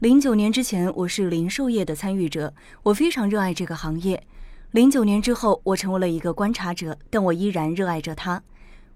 零九年之前，我是零售业的参与者，我非常热爱这个行业。零九年之后，我成为了一个观察者，但我依然热爱着它。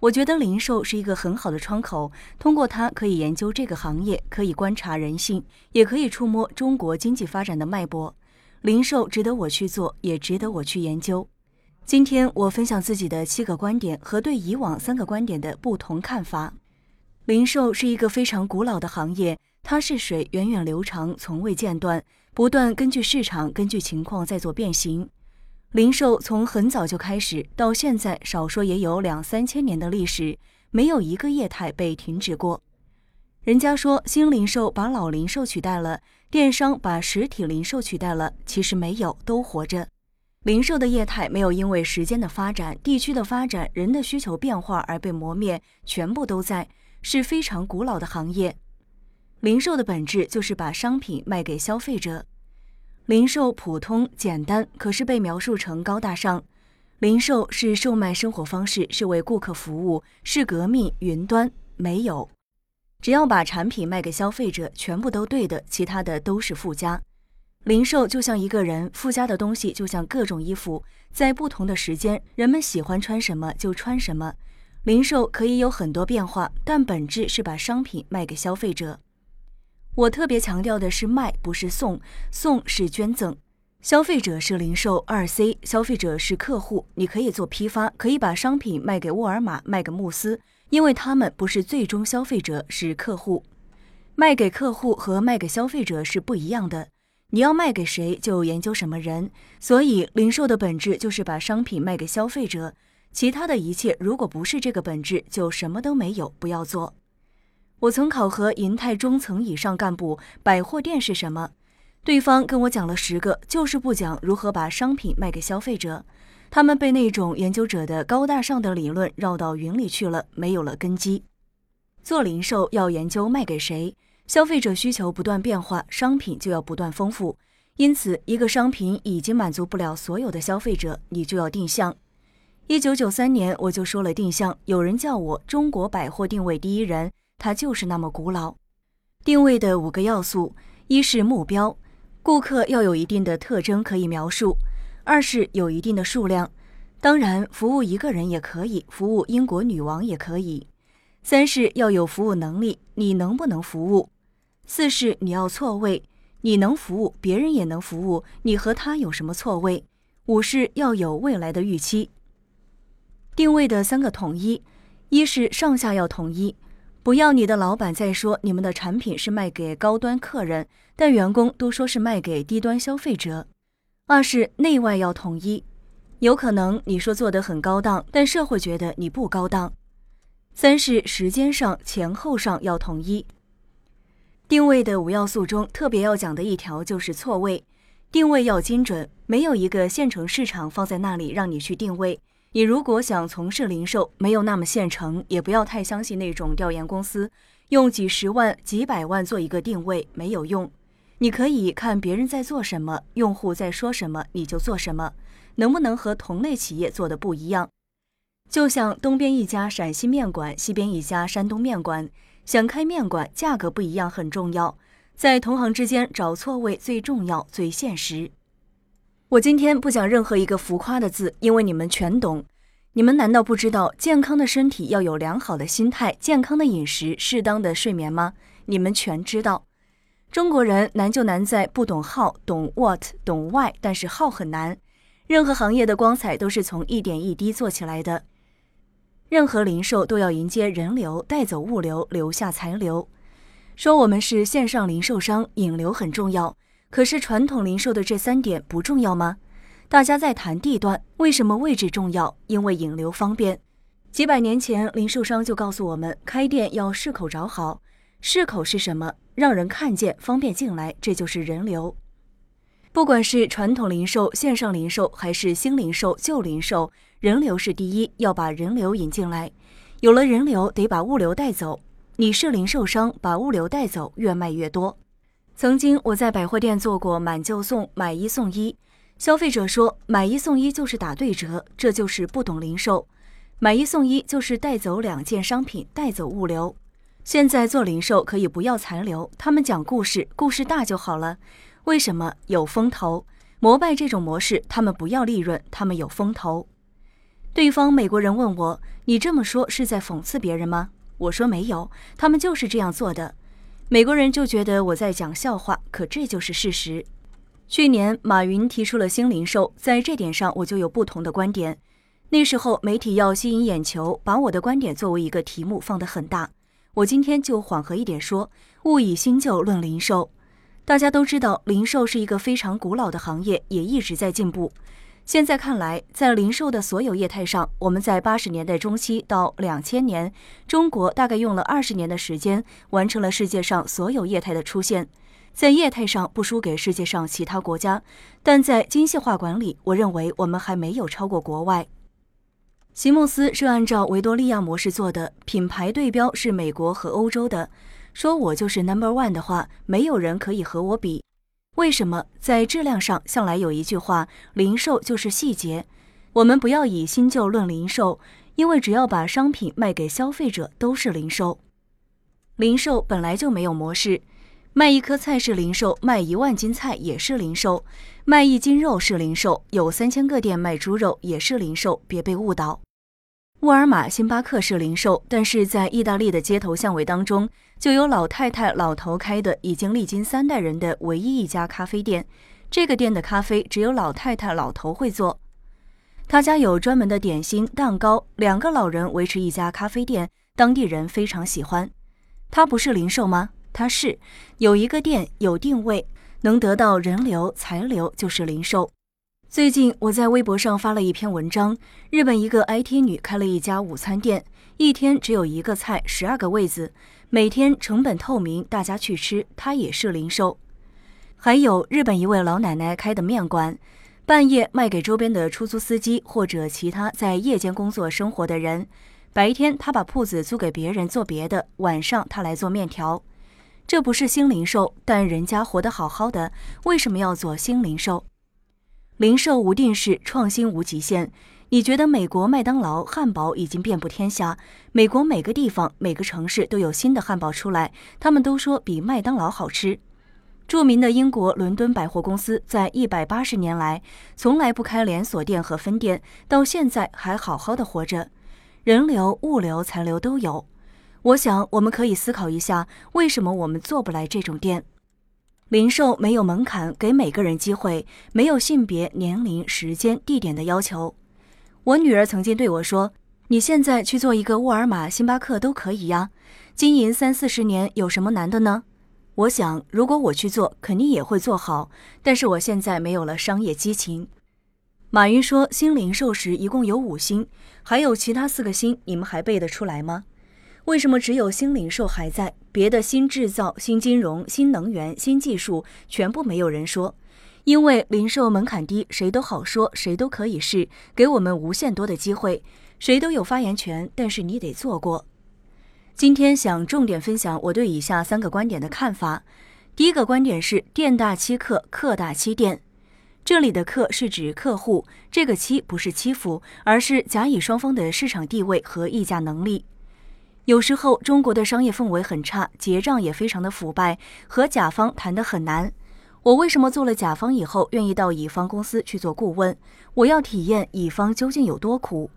我觉得零售是一个很好的窗口，通过它可以研究这个行业，可以观察人性，也可以触摸中国经济发展的脉搏。零售值得我去做，也值得我去研究。今天我分享自己的七个观点和对以往三个观点的不同看法。零售是一个非常古老的行业。它是水，源远流长，从未间断，不断根据市场、根据情况在做变形。零售从很早就开始，到现在少说也有两三千年的历史，没有一个业态被停止过。人家说新零售把老零售取代了，电商把实体零售取代了，其实没有，都活着。零售的业态没有因为时间的发展、地区的发展、人的需求变化而被磨灭，全部都在，是非常古老的行业。零售的本质就是把商品卖给消费者。零售普通简单，可是被描述成高大上。零售是售卖生活方式，是为顾客服务，是革命。云端没有，只要把产品卖给消费者，全部都对的，其他的都是附加。零售就像一个人，附加的东西就像各种衣服，在不同的时间，人们喜欢穿什么就穿什么。零售可以有很多变化，但本质是把商品卖给消费者。我特别强调的是卖，不是送，送是捐赠。消费者是零售二 C，消费者是客户。你可以做批发，可以把商品卖给沃尔玛，卖给慕斯，因为他们不是最终消费者，是客户。卖给客户和卖给消费者是不一样的。你要卖给谁，就研究什么人。所以，零售的本质就是把商品卖给消费者。其他的一切，如果不是这个本质，就什么都没有，不要做。我曾考核银泰中层以上干部，百货店是什么？对方跟我讲了十个，就是不讲如何把商品卖给消费者。他们被那种研究者的高大上的理论绕到云里去了，没有了根基。做零售要研究卖给谁，消费者需求不断变化，商品就要不断丰富。因此，一个商品已经满足不了所有的消费者，你就要定向。一九九三年我就说了定向，有人叫我中国百货定位第一人。它就是那么古老。定位的五个要素：一是目标，顾客要有一定的特征可以描述；二是有一定的数量，当然服务一个人也可以，服务英国女王也可以；三是要有服务能力，你能不能服务；四是你要错位，你能服务，别人也能服务，你和他有什么错位；五是要有未来的预期。定位的三个统一：一是上下要统一。不要你的老板再说你们的产品是卖给高端客人，但员工都说是卖给低端消费者。二是内外要统一，有可能你说做得很高档，但社会觉得你不高档。三是时间上前后上要统一。定位的五要素中特别要讲的一条就是错位，定位要精准，没有一个现成市场放在那里让你去定位。你如果想从事零售，没有那么现成，也不要太相信那种调研公司，用几十万、几百万做一个定位没有用。你可以看别人在做什么，用户在说什么，你就做什么，能不能和同类企业做的不一样？就像东边一家陕西面馆，西边一家山东面馆，想开面馆，价格不一样很重要，在同行之间找错位最重要、最现实。我今天不讲任何一个浮夸的字，因为你们全懂。你们难道不知道健康的身体要有良好的心态、健康的饮食、适当的睡眠吗？你们全知道。中国人难就难在不懂 how，懂 what，懂 why，但是 how 很难。任何行业的光彩都是从一点一滴做起来的。任何零售都要迎接人流，带走物流，留下财流。说我们是线上零售商，引流很重要。可是传统零售的这三点不重要吗？大家在谈地段，为什么位置重要？因为引流方便。几百年前，零售商就告诉我们，开店要市口找好。市口是什么？让人看见，方便进来，这就是人流。不管是传统零售、线上零售，还是新零售、旧零售，人流是第一，要把人流引进来。有了人流，得把物流带走。你是零售商，把物流带走，越卖越多。曾经我在百货店做过买就送、买一送一，消费者说买一送一就是打对折，这就是不懂零售。买一送一就是带走两件商品，带走物流。现在做零售可以不要残留，他们讲故事，故事大就好了。为什么有风投？摩拜这种模式，他们不要利润，他们有风投。对方美国人问我：“你这么说是在讽刺别人吗？”我说：“没有，他们就是这样做的。”美国人就觉得我在讲笑话，可这就是事实。去年马云提出了新零售，在这点上我就有不同的观点。那时候媒体要吸引眼球，把我的观点作为一个题目放得很大。我今天就缓和一点说：勿以新旧论零售。大家都知道，零售是一个非常古老的行业，也一直在进步。现在看来，在零售的所有业态上，我们在八十年代中期到两千年，中国大概用了二十年的时间，完成了世界上所有业态的出现。在业态上不输给世界上其他国家，但在精细化管理，我认为我们还没有超过国外。席梦思是按照维多利亚模式做的，品牌对标是美国和欧洲的。说我就是 number one 的话，没有人可以和我比。为什么在质量上向来有一句话，零售就是细节。我们不要以新旧论零售，因为只要把商品卖给消费者都是零售。零售本来就没有模式，卖一颗菜是零售，卖一万斤菜也是零售，卖一斤肉是零售，有三千个店卖猪肉也是零售，别被误导。沃尔玛、星巴克是零售，但是在意大利的街头巷尾当中，就有老太太、老头开的已经历经三代人的唯一一家咖啡店。这个店的咖啡只有老太太、老头会做。他家有专门的点心、蛋糕。两个老人维持一家咖啡店，当地人非常喜欢。他不是零售吗？他是，有一个店，有定位，能得到人流、财流，就是零售。最近我在微博上发了一篇文章，日本一个 IT 女开了一家午餐店，一天只有一个菜，十二个位子，每天成本透明，大家去吃，她也是零售。还有日本一位老奶奶开的面馆，半夜卖给周边的出租司机或者其他在夜间工作生活的人，白天她把铺子租给别人做别的，晚上她来做面条。这不是新零售，但人家活得好好的，为什么要做新零售？零售无定式，创新无极限。你觉得美国麦当劳汉堡已经遍布天下？美国每个地方、每个城市都有新的汉堡出来，他们都说比麦当劳好吃。著名的英国伦敦百货公司在一百八十年来从来不开连锁店和分店，到现在还好好的活着，人流、物流、残留都有。我想我们可以思考一下，为什么我们做不来这种店？零售没有门槛，给每个人机会，没有性别、年龄、时间、地点的要求。我女儿曾经对我说：“你现在去做一个沃尔玛、星巴克都可以呀，经营三四十年有什么难的呢？”我想，如果我去做，肯定也会做好。但是我现在没有了商业激情。马云说新零售时一共有五星，还有其他四个星，你们还背得出来吗？为什么只有新零售还在，别的新制造、新金融、新能源、新技术全部没有人说？因为零售门槛低，谁都好说，谁都可以试，给我们无限多的机会，谁都有发言权。但是你得做过。今天想重点分享我对以下三个观点的看法。第一个观点是店大欺客，客大欺店。这里的客是指客户，这个欺不是欺负，而是甲乙双方的市场地位和议价能力。有时候中国的商业氛围很差，结账也非常的腐败，和甲方谈得很难。我为什么做了甲方以后，愿意到乙方公司去做顾问？我要体验乙方究竟有多苦。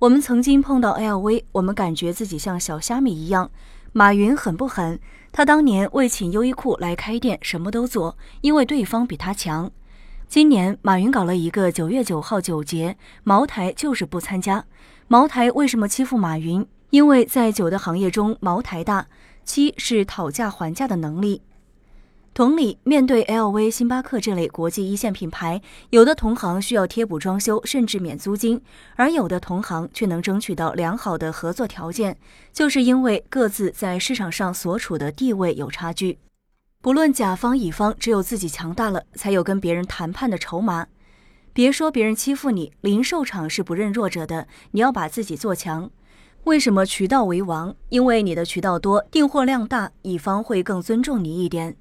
我们曾经碰到 LV，我们感觉自己像小虾米一样。马云狠不狠？他当年为请优衣库来开店，什么都做，因为对方比他强。今年马云搞了一个九月九号九节，茅台就是不参加。茅台为什么欺负马云？因为在酒的行业中，茅台大，七是讨价还价的能力。同理，面对 LV、星巴克这类国际一线品牌，有的同行需要贴补装修，甚至免租金，而有的同行却能争取到良好的合作条件，就是因为各自在市场上所处的地位有差距。不论甲方乙方，只有自己强大了，才有跟别人谈判的筹码。别说别人欺负你，零售场是不认弱者的，你要把自己做强。为什么渠道为王？因为你的渠道多，订货量大，乙方会更尊重你一点。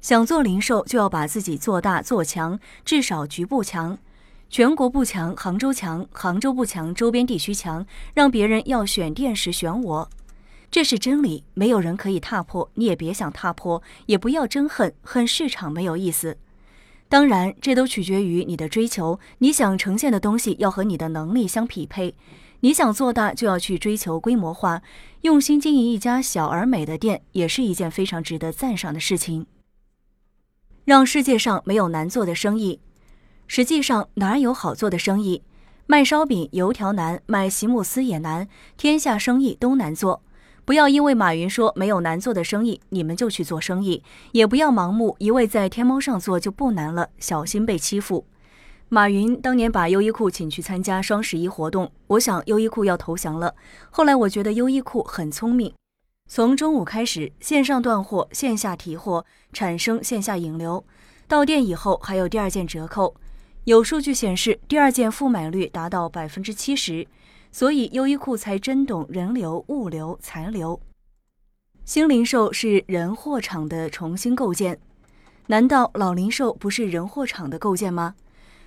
想做零售，就要把自己做大做强，至少局部强，全国不强，杭州强，杭州不强，周边地区强，让别人要选店时选我。这是真理，没有人可以踏破，你也别想踏破，也不要憎恨，恨市场没有意思。当然，这都取决于你的追求。你想呈现的东西要和你的能力相匹配。你想做大，就要去追求规模化。用心经营一家小而美的店，也是一件非常值得赞赏的事情。让世界上没有难做的生意，实际上哪有好做的生意？卖烧饼、油条难，卖席慕斯也难，天下生意都难做。不要因为马云说没有难做的生意，你们就去做生意；也不要盲目一味在天猫上做就不难了，小心被欺负。马云当年把优衣库请去参加双十一活动，我想优衣库要投降了。后来我觉得优衣库很聪明，从中午开始线上断货，线下提货，产生线下引流，到店以后还有第二件折扣。有数据显示，第二件复买率达到百分之七十，所以优衣库才真懂人流、物流、财流。新零售是人货场的重新构建，难道老零售不是人货场的构建吗？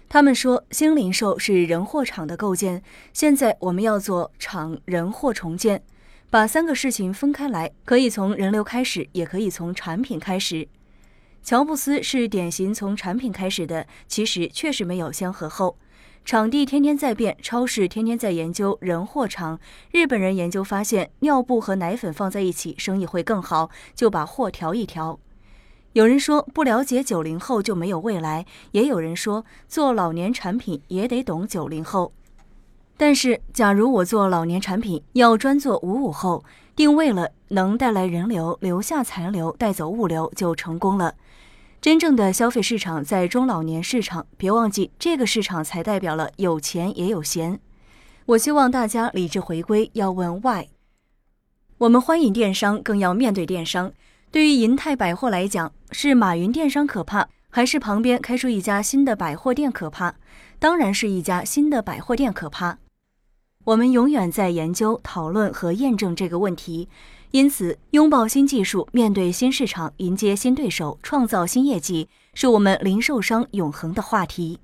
他们说新零售是人货场的构建，现在我们要做场人货重建，把三个事情分开来，可以从人流开始，也可以从产品开始。乔布斯是典型从产品开始的，其实确实没有先和后。场地天天在变，超市天天在研究人货场。日本人研究发现，尿布和奶粉放在一起生意会更好，就把货调一调。有人说不了解九零后就没有未来，也有人说做老年产品也得懂九零后。但是，假如我做老年产品，要专做五五后，定位了能带来人流、留下残留、带走物流，就成功了。真正的消费市场在中老年市场，别忘记这个市场才代表了有钱也有闲。我希望大家理智回归，要问 why。我们欢迎电商，更要面对电商。对于银泰百货来讲，是马云电商可怕，还是旁边开出一家新的百货店可怕？当然是一家新的百货店可怕。我们永远在研究、讨论和验证这个问题。因此，拥抱新技术，面对新市场，迎接新对手，创造新业绩，是我们零售商永恒的话题。